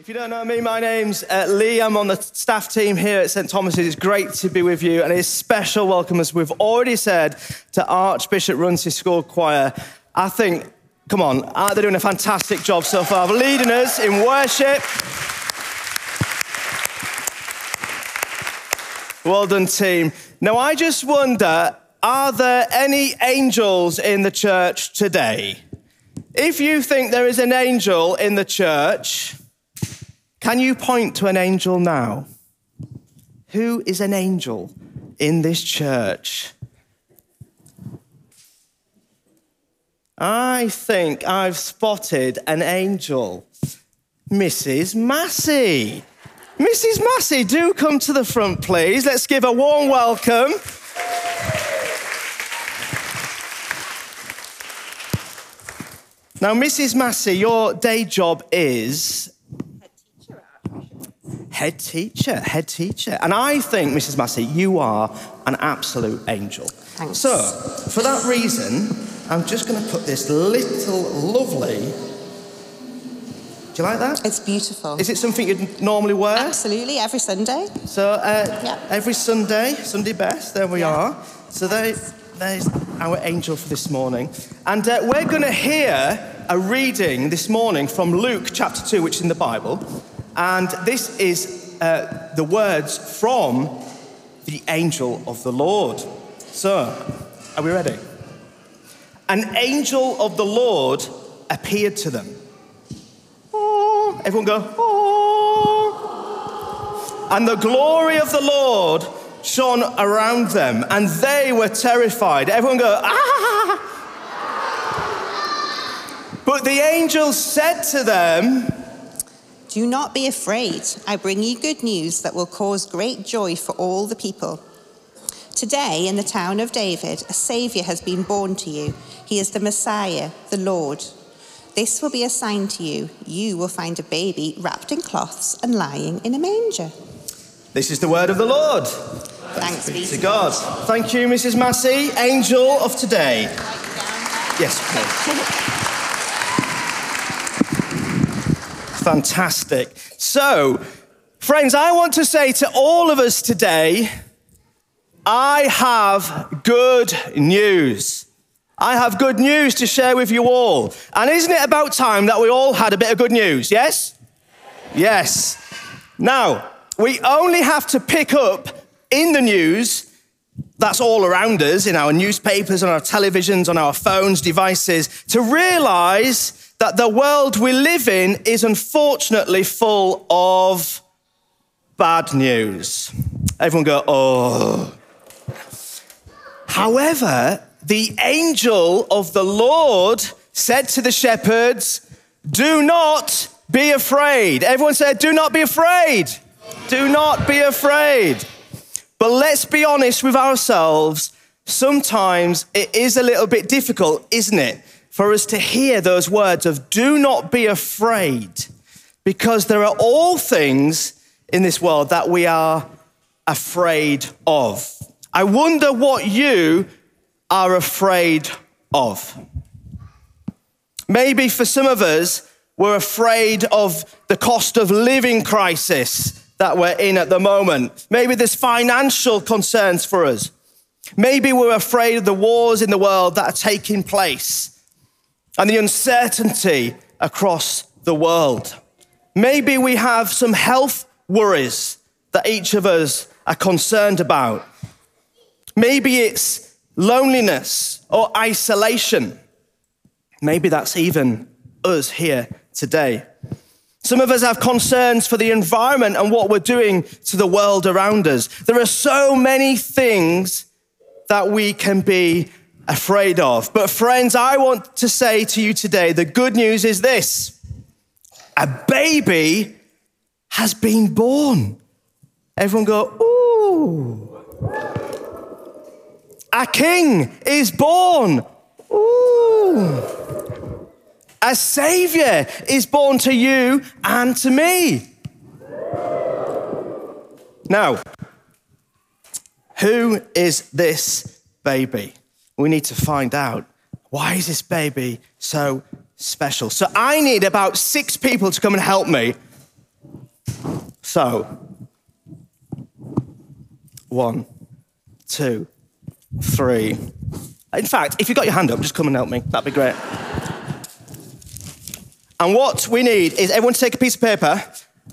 If you don't know me, my name's uh, Lee. I'm on the staff team here at St. Thomas's. It's great to be with you, and it's special welcome, as we've already said, to Archbishop Runcie School Choir. I think, come on, uh, they're doing a fantastic job so far, of leading us in worship. Well done, team. Now, I just wonder are there any angels in the church today? If you think there is an angel in the church, can you point to an angel now? Who is an angel in this church? I think I've spotted an angel. Mrs. Massey. Mrs. Massey, do come to the front, please. Let's give a warm welcome. Now, Mrs. Massey, your day job is head teacher, head teacher. And I think, Mrs. Massey, you are an absolute angel. Thanks. So, for that reason, I'm just going to put this little lovely. Do you like that? It's beautiful. Is it something you'd normally wear? Absolutely, every Sunday. So, uh, Yeah. every Sunday, Sunday best, there we Yeah. are. So, there, there's our angel for this morning. And uh, we're going to hear a reading this morning from Luke chapter 2, which is in the Bible. And this is uh, the words from the angel of the Lord. So, are we ready? An angel of the Lord appeared to them. Oh, everyone go, oh. And the glory of the Lord shone around them, and they were terrified. Everyone go, ah! But the angel said to them, Do not be afraid. I bring you good news that will cause great joy for all the people. Today, in the town of David, a Saviour has been born to you. He is the Messiah, the Lord. This will be a sign to you. You will find a baby wrapped in cloths and lying in a manger. This is the word of the Lord. Thanks be To God. Thank you, Mrs. Massey, angel of today. Yes, please. Fantastic. So, friends, I want to say to all of us today, I have good news. I have good news to share with you all. And isn't it about time that we all had a bit of good news? Yes? Yes. Now, we only have to pick up in the news that's all around us, in our newspapers, on our televisions, on our phones, devices, to realize that the world we live in is unfortunately full of bad news. Everyone go, oh. However, the angel of the Lord said to the shepherds, Do not be afraid. Everyone said, Do not be afraid. Do not be afraid. But let's be honest with ourselves. Sometimes it is a little bit difficult, isn't it, for us to hear those words of do not be afraid, because there are all things in this world that we are afraid of. I wonder what you are afraid of. Maybe for some of us, we're afraid of the cost of living crisis that we're in at the moment. Maybe there's financial concerns for us. Maybe we're afraid of the wars in the world that are taking place and the uncertainty across the world. Maybe we have some health worries that each of us are concerned about. Maybe it's loneliness or isolation. Maybe that's even us here today. Some of us have concerns for the environment and what we're doing to the world around us. There are so many things that we can be afraid of. But, friends, I want to say to you today the good news is this a baby has been born. Everyone go, ooh. A king is born. Ooh. A savior is born to you and to me. Now, who is this baby? We need to find out. Why is this baby so special? So I need about six people to come and help me So, one, two, three. In fact, if you've got your hand up, just come and help me. That'd be great. And what we need is everyone to take a piece of paper,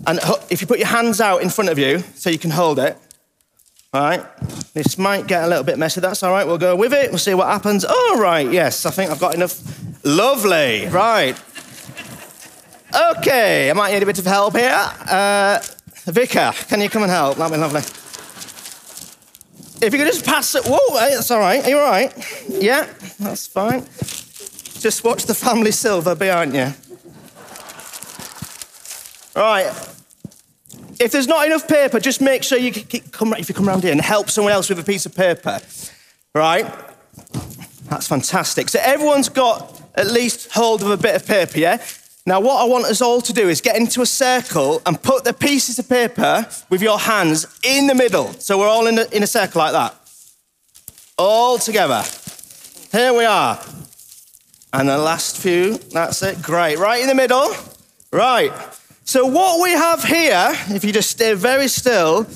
and if you put your hands out in front of you so you can hold it, all right? This might get a little bit messy. That's all right. We'll go with it. We'll see what happens. All right. Yes, I think I've got enough. Lovely. Right. Okay. I might need a bit of help here. Uh, Vicar, can you come and help? That'd be lovely. If you could just pass it. Whoa, that's all right. Are you all right? Yeah, that's fine. Just watch the family silver behind you. All right. If there's not enough paper, just make sure you come. If you come around here and help someone else with a piece of paper, right? That's fantastic. So everyone's got at least hold of a bit of paper, yeah? Now, what I want us all to do is get into a circle and put the pieces of paper with your hands in the middle. So we're all in a, in a circle like that. All together. Here we are. And the last few, that's it. Great. Right in the middle. Right. So, what we have here, if you just stay very still,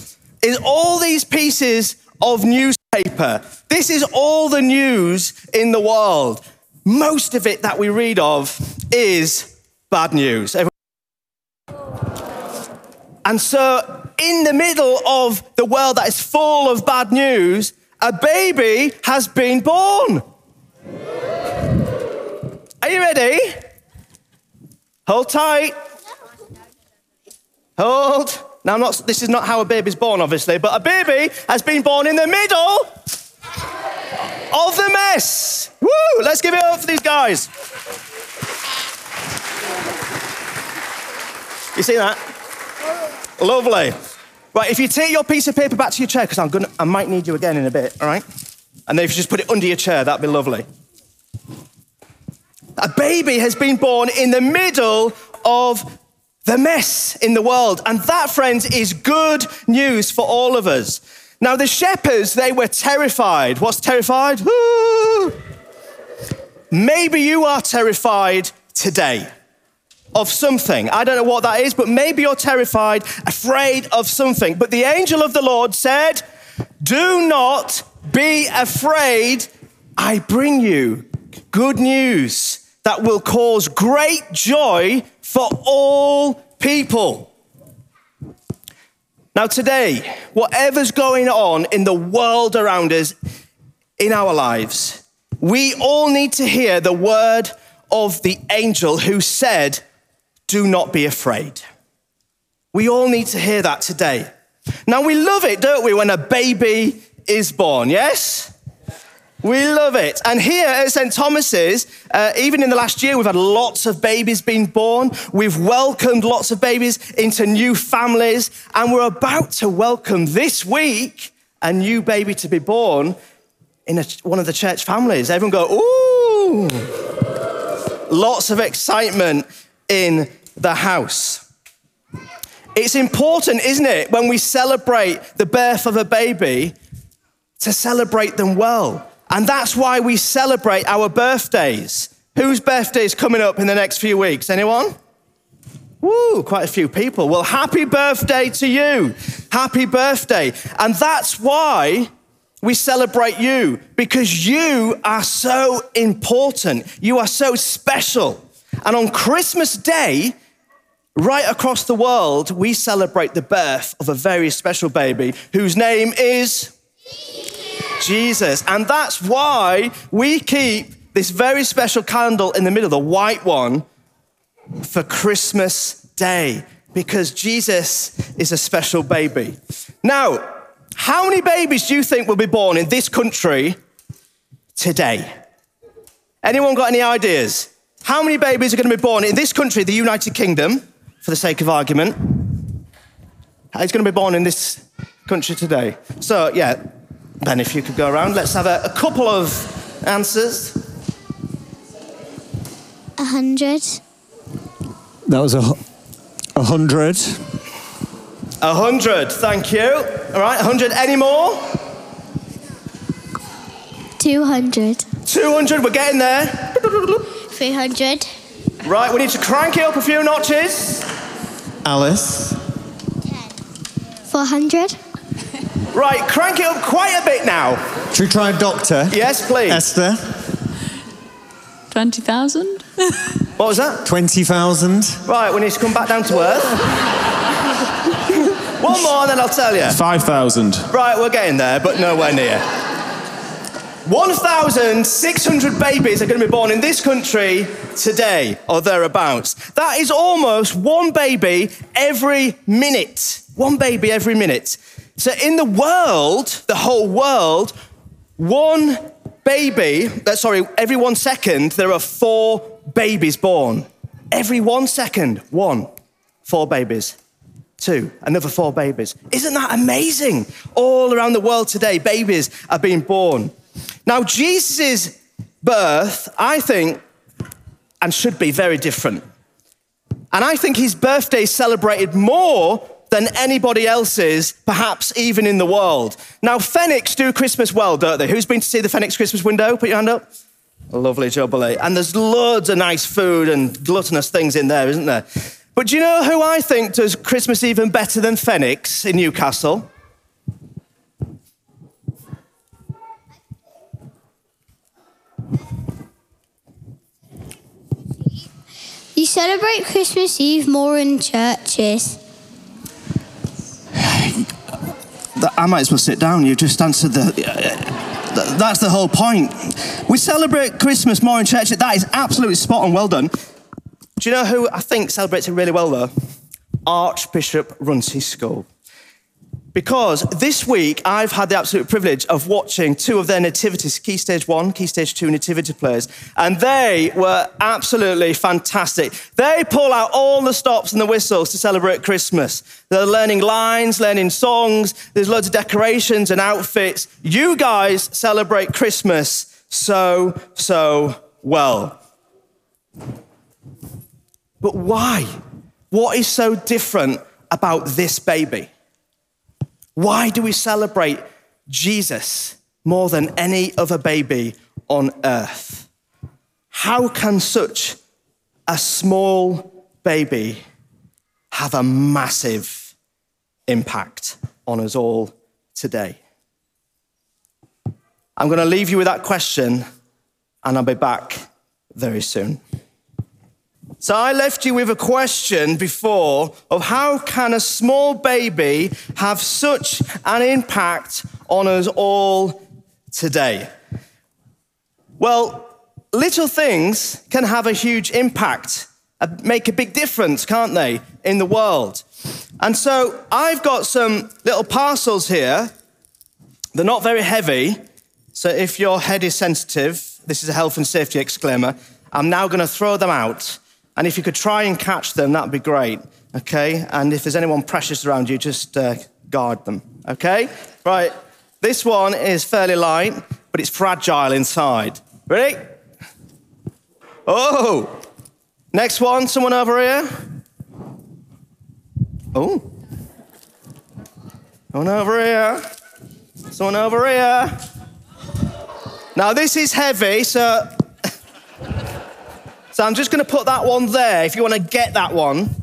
is all these pieces of newspaper. This is all the news in the world. Most of it that we read of is bad news. And so, in the middle of the world that is full of bad news, a baby has been born. Are you ready? Hold tight. Hold. Now, not, this is not how a baby's born, obviously, but a baby has been born in the middle of the mess. Woo! Let's give it up for these guys. You see that? Lovely. Right, if you take your piece of paper back to your chair, because I'm gonna, I might need you again in a bit, all right? And then if you just put it under your chair, that'd be lovely. A baby has been born in the middle of the mess in the world. And that, friends, is good news for all of us. Now, the shepherds, they were terrified. What's terrified? Ooh. Maybe you are terrified today of something. I don't know what that is, but maybe you're terrified, afraid of something. But the angel of the Lord said, Do not be afraid. I bring you good news that will cause great joy for all people. Now, today, whatever's going on in the world around us, in our lives, we all need to hear the word of the angel who said, do not be afraid. We all need to hear that today. Now, we love it, don't we, when a baby is born, yes? We love it. And here at St. Thomas's, uh, even in the last year, we've had lots of babies being born. We've welcomed lots of babies into new families. And we're about to welcome this week a new baby to be born in a, one of the church families. Everyone go, ooh! Lots of excitement in the house. It's important, isn't it, when we celebrate the birth of a baby, to celebrate them well. And that's why we celebrate our birthdays. Whose birthday is coming up in the next few weeks? Anyone? Woo, quite a few people. Well, happy birthday to you. Happy birthday. And that's why we celebrate you, because you are so important. You are so special. And on Christmas Day, right across the world, we celebrate the birth of a very special baby whose name is Jesus. And that's why we keep this very special candle in the middle, the white one, for Christmas Day, because Jesus is a special baby. Now, how many babies do you think will be born in this country today? Anyone got any ideas? How many babies are going to be born in this country, the United Kingdom, for the sake of argument? He's going to be born in this country today. So, yeah, Ben, if you could go around, let's have a, a couple of answers. A hundred. That was a, a hundred. A hundred, thank you. All right, a hundred. Any more? Two hundred. 200, we're getting there. 300. Right, we need to crank it up a few notches. Alice. Ten. 400. Right, crank it up quite a bit now. Should we try a doctor? Yes, please. Esther, 20,000? What was that? 20,000. Right, we need to come back down to earth. One more, and then I'll tell you. 5,000. Right, we're getting there, but nowhere near. 1,600 babies are going to be born in this country today or thereabouts. That is almost one baby every minute. One baby every minute. So, in the world, the whole world, one baby, uh, sorry, every one second, there are four babies born. Every one second, one, four babies two, another four babies. Isn't that amazing? All around the world today, babies are being born. Now, Jesus' birth, I think, and should be very different. And I think his birthday is celebrated more than anybody else's, perhaps even in the world. Now, Fenwick's do Christmas well, don't they? Who's been to see the Fenwick's Christmas window? Put your hand up. Lovely jubilee. And there's loads of nice food and gluttonous things in there, isn't there? But do you know who I think does Christmas even better than Fenwick's in Newcastle? You celebrate Christmas Eve more in churches. I might as well sit down. You just answered the. uh, That's the whole point. We celebrate Christmas more in church. That is absolutely spot on. Well done. Do you know who I think celebrates it really well, though? Archbishop Runcie School. Because this week I've had the absolute privilege of watching two of their nativities, Key Stage 1, Key Stage 2 nativity players, and they were absolutely fantastic. They pull out all the stops and the whistles to celebrate Christmas. They're learning lines, learning songs, there's loads of decorations and outfits. You guys celebrate Christmas so, so well. But why? What is so different about this baby? Why do we celebrate Jesus more than any other baby on earth? How can such a small baby have a massive impact on us all today? I'm going to leave you with that question, and I'll be back very soon. So I left you with a question before of how can a small baby have such an impact on us all today? Well, little things can have a huge impact, uh, make a big difference, can't they, in the world? And so I've got some little parcels here. They're not very heavy. So if your head is sensitive, this is a health and safety exclaimer. I'm now going to throw them out. And if you could try and catch them, that'd be great. Okay? And if there's anyone precious around you, just uh, guard them. Okay? Right. This one is fairly light, but it's fragile inside. Ready? Oh! Next one, someone over here. Oh. Someone over here. Someone over here. Now, this is heavy, so so I'm just going to put that one there if you want to get that one.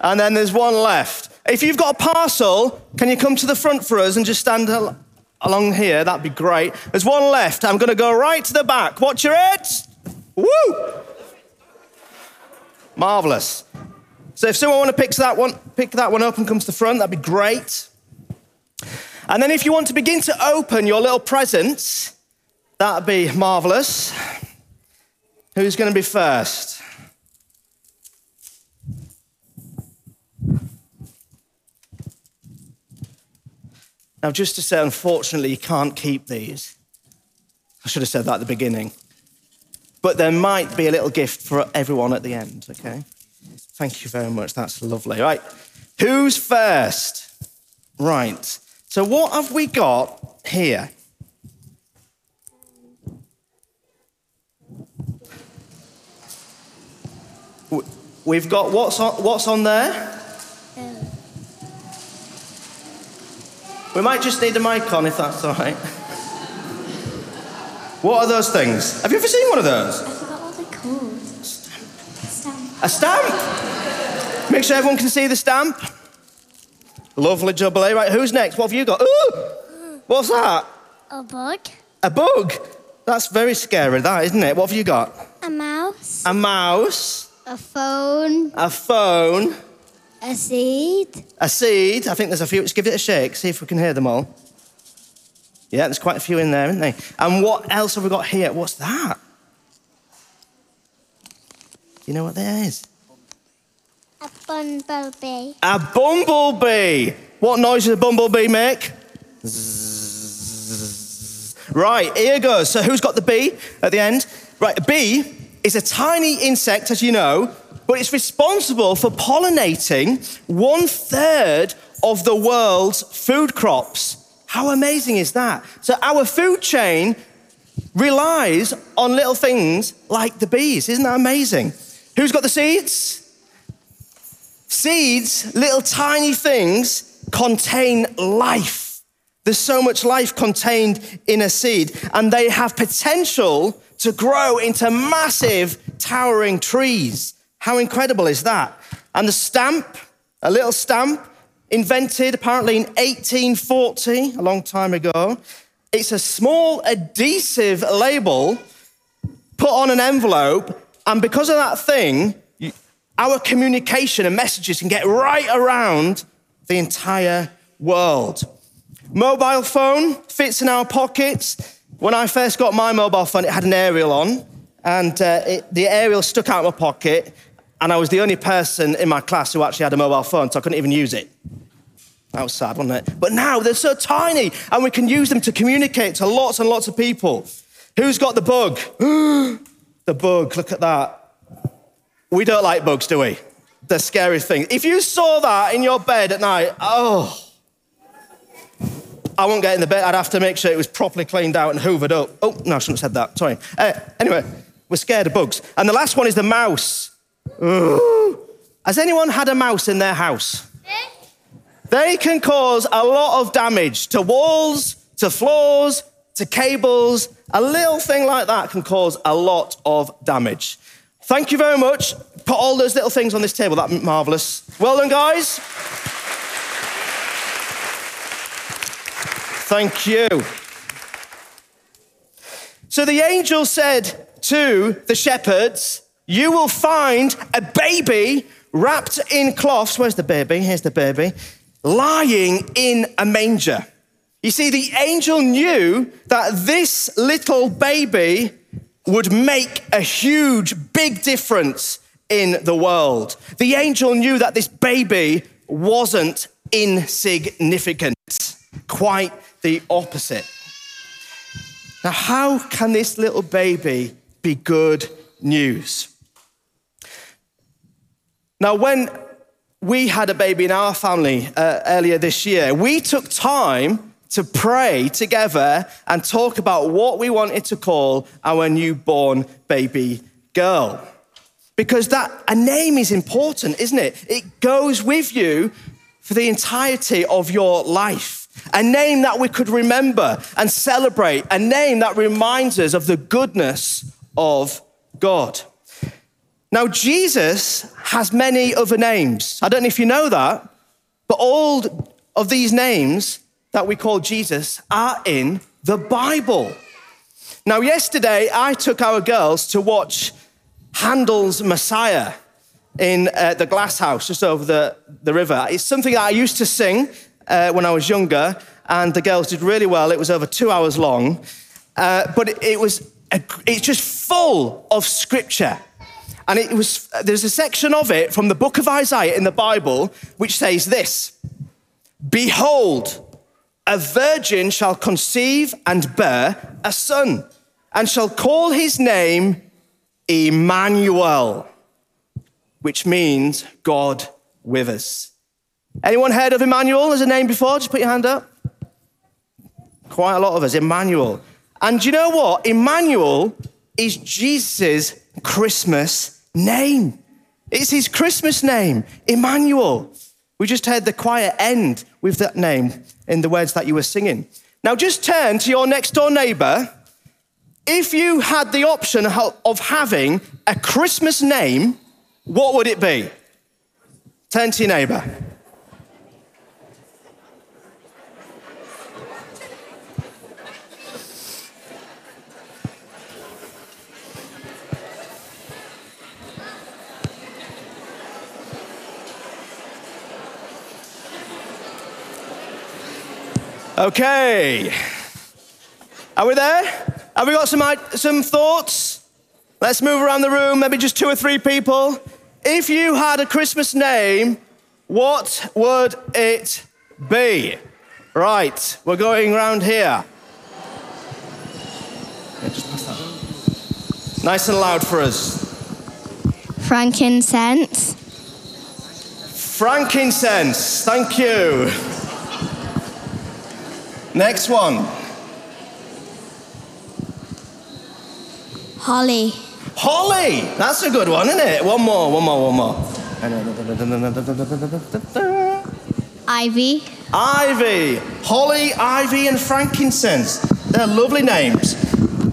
And then there's one left. If you've got a parcel, can you come to the front for us and just stand al- along here? That'd be great. There's one left. I'm going to go right to the back. Watch your heads. Woo! Marvelous. So if someone want to pick that one, pick that one up and come to the front, that'd be great. And then if you want to begin to open your little presents, that'd be marvelous. Who's going to be first? Now, just to say, unfortunately, you can't keep these. I should have said that at the beginning. But there might be a little gift for everyone at the end, okay? Thank you very much. That's lovely. Right. Who's first? Right. So, what have we got here? We've got what's on, what's on there? We might just need a mic on if that's all right. What are those things? Have you ever seen one of those? I forgot what they're called. A stamp. A stamp? Make sure everyone can see the stamp. Lovely jubilee. Right, who's next? What have you got? Ooh! What's that? A bug. A bug. That's very scary, that, isn't it? What have you got? A mouse. A mouse, A phone. a phone, A seed. a seed. I think there's a few. Let's give it a shake, see if we can hear them all. Yeah, there's quite a few in there, isn't there? And what else have we got here? What's that? Do you know what that is? A bumblebee. A bumblebee. What noise does a bumblebee make? Right, here goes. So who's got the bee at the end? Right, a bee is a tiny insect, as you know, but it's responsible for pollinating one third of the world's food crops. How amazing is that? So our food chain relies on little things like the bees. Isn't that amazing? Who's got the seeds? Seeds, little tiny things, contain life. There's so much life contained in a seed, and they have potential to grow into massive, towering trees. How incredible is that? And the stamp, a little stamp, invented apparently in 1840, a long time ago. It's a small adhesive label put on an envelope, and because of that thing, our communication and messages can get right around the entire world. Mobile phone fits in our pockets. When I first got my mobile phone, it had an aerial on, and uh, it, the aerial stuck out of my pocket, and I was the only person in my class who actually had a mobile phone, so I couldn't even use it. That was sad, wasn't it? But now they're so tiny, and we can use them to communicate to lots and lots of people. Who's got the bug? the bug, look at that. We don't like bugs, do we? The scary thing. If you saw that in your bed at night, oh, I won't get in the bed. I'd have to make sure it was properly cleaned out and hoovered up. Oh, no, I shouldn't have said that. Sorry. Uh, anyway, we're scared of bugs. And the last one is the mouse. Ooh. Has anyone had a mouse in their house? They can cause a lot of damage to walls, to floors, to cables. A little thing like that can cause a lot of damage. Thank you very much. Put all those little things on this table. That's marvelous. Well done, guys. Thank you. So the angel said to the shepherds, You will find a baby wrapped in cloths. Where's the baby? Here's the baby. Lying in a manger. You see, the angel knew that this little baby would make a huge, big difference in the world. The angel knew that this baby wasn't insignificant, quite the opposite. Now, how can this little baby be good news? Now, when we had a baby in our family uh, earlier this year, we took time to pray together and talk about what we wanted to call our newborn baby girl. Because that a name is important, isn't it? It goes with you for the entirety of your life. A name that we could remember and celebrate, a name that reminds us of the goodness of God. Now, Jesus has many other names. I don't know if you know that, but all of these names that we call Jesus are in the Bible. Now, yesterday I took our girls to watch Handel's Messiah in uh, the glass house just over the, the river. It's something that I used to sing uh, when I was younger, and the girls did really well. It was over two hours long, uh, but it, was a, it's just full of scripture. And it was there's a section of it from the book of Isaiah in the Bible which says this: Behold, a virgin shall conceive and bear a son, and shall call his name Emmanuel, which means God with us. Anyone heard of Emmanuel as a name before? Just put your hand up. Quite a lot of us, Emmanuel. And you know what? Emmanuel is Jesus' Christmas name. It's his Christmas name, Emmanuel. We just heard the choir end with that name in the words that you were singing. Now just turn to your next door neighbor. If you had the option of having a Christmas name, what would it be? Turn to your neighbor. Okay. Are we there? Have we got some, some thoughts? Let's move around the room, maybe just two or three people. If you had a Christmas name, what would it be? Right, we're going around here. Nice and loud for us. Frankincense. Frankincense, thank you. Next one. Holly. Holly, that's a good one, isn't it? One more, one more, one more. Ivy. Ivy. Holly, ivy, and frankincense. They're lovely names.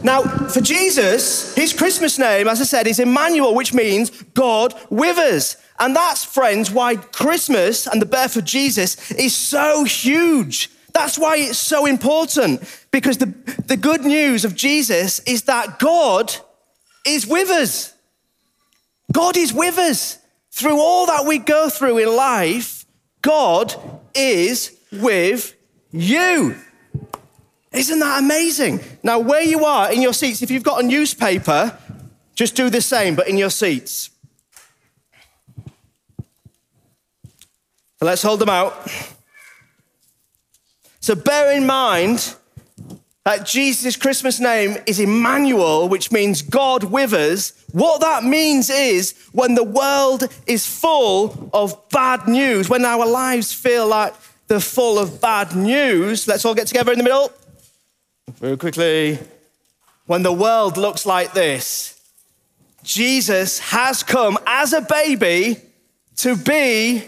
Now, for Jesus, his Christmas name, as I said, is Emmanuel, which means God with us. And that's, friends, why Christmas and the birth of Jesus is so huge. That's why it's so important. Because the, the good news of Jesus is that God is with us. God is with us. Through all that we go through in life, God is with you. Isn't that amazing? Now, where you are in your seats, if you've got a newspaper, just do the same, but in your seats. Let's hold them out. So bear in mind that Jesus' Christmas name is Emmanuel, which means God with us. What that means is when the world is full of bad news, when our lives feel like they're full of bad news, let's all get together in the middle. Very quickly. When the world looks like this, Jesus has come as a baby to be,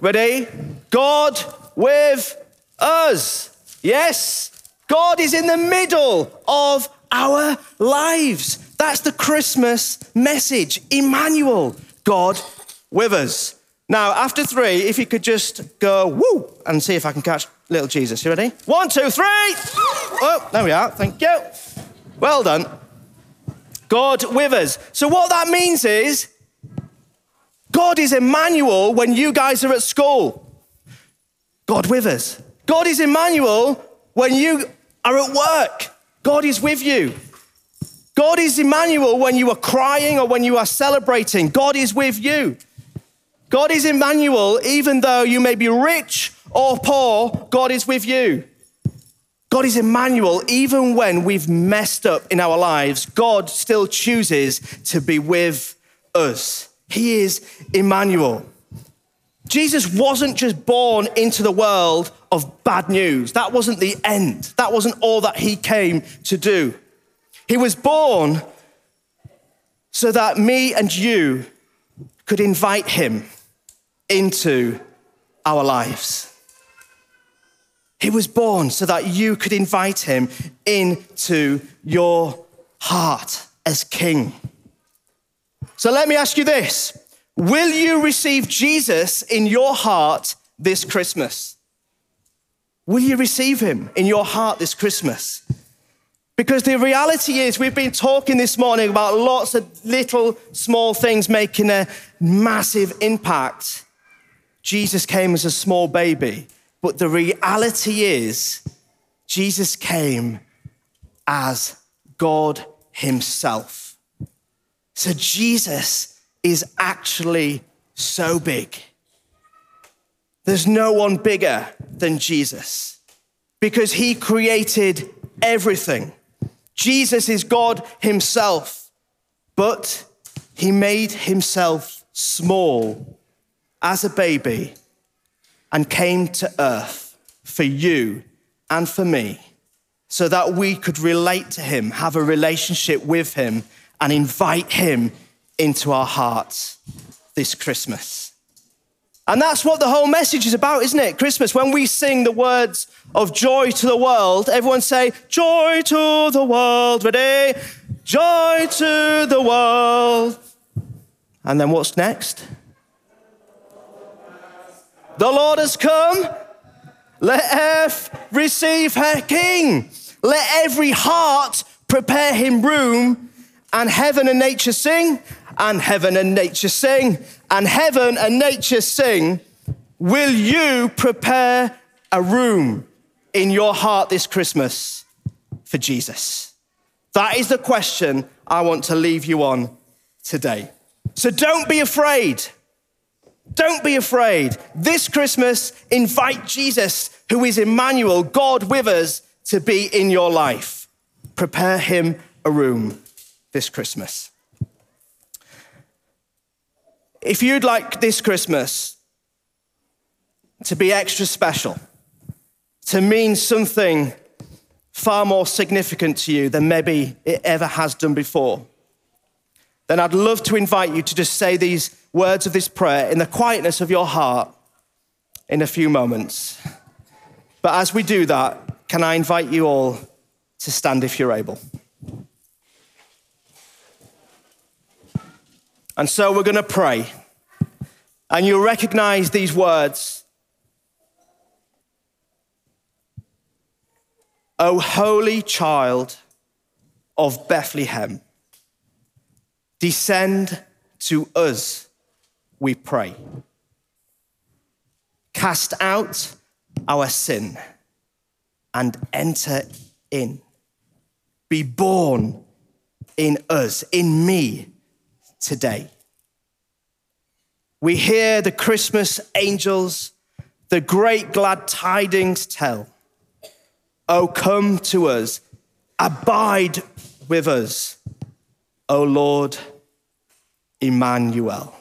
ready? God with us. Yes, God is in the middle of our lives. That's the Christmas message. Emmanuel, God with us. Now, after three, if you could just go woo and see if I can catch little Jesus. You ready? One, two, three. Oh, there we are. Thank you. Well done. God with us. So, what that means is God is Emmanuel when you guys are at school. God with us. God is Emmanuel when you are at work. God is with you. God is Emmanuel when you are crying or when you are celebrating. God is with you. God is Emmanuel even though you may be rich or poor, God is with you. God is Emmanuel even when we've messed up in our lives. God still chooses to be with us. He is Emmanuel. Jesus wasn't just born into the world of bad news. That wasn't the end. That wasn't all that he came to do. He was born so that me and you could invite him into our lives. He was born so that you could invite him into your heart as king. So let me ask you this Will you receive Jesus in your heart this Christmas? Will you receive him in your heart this Christmas? Because the reality is, we've been talking this morning about lots of little small things making a massive impact. Jesus came as a small baby, but the reality is, Jesus came as God Himself. So Jesus is actually so big. There's no one bigger than Jesus because he created everything. Jesus is God himself, but he made himself small as a baby and came to earth for you and for me so that we could relate to him, have a relationship with him, and invite him into our hearts this Christmas. And that's what the whole message is about, isn't it? Christmas, when we sing the words of joy to the world, everyone say, Joy to the world, ready? Joy to the world. And then what's next? The Lord has come. Let earth receive her king. Let every heart prepare him room, and heaven and nature sing and heaven and nature sing, and heaven and nature sing, will you prepare a room in your heart this Christmas for Jesus? That is the question I want to leave you on today. So don't be afraid. Don't be afraid. This Christmas, invite Jesus, who is Emmanuel, God with us, to be in your life. Prepare him a room this Christmas. If you'd like this Christmas to be extra special, to mean something far more significant to you than maybe it ever has done before, then I'd love to invite you to just say these words of this prayer in the quietness of your heart in a few moments. But as we do that, can I invite you all to stand if you're able? And so we're going to pray. And you'll recognize these words. O holy child of Bethlehem, descend to us, we pray. Cast out our sin and enter in. Be born in us, in me today. We hear the Christmas angels, the great glad tidings tell. Oh, come to us, abide with us, O Lord Emmanuel.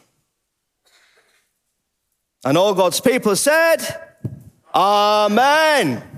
And all God's people said, Amen.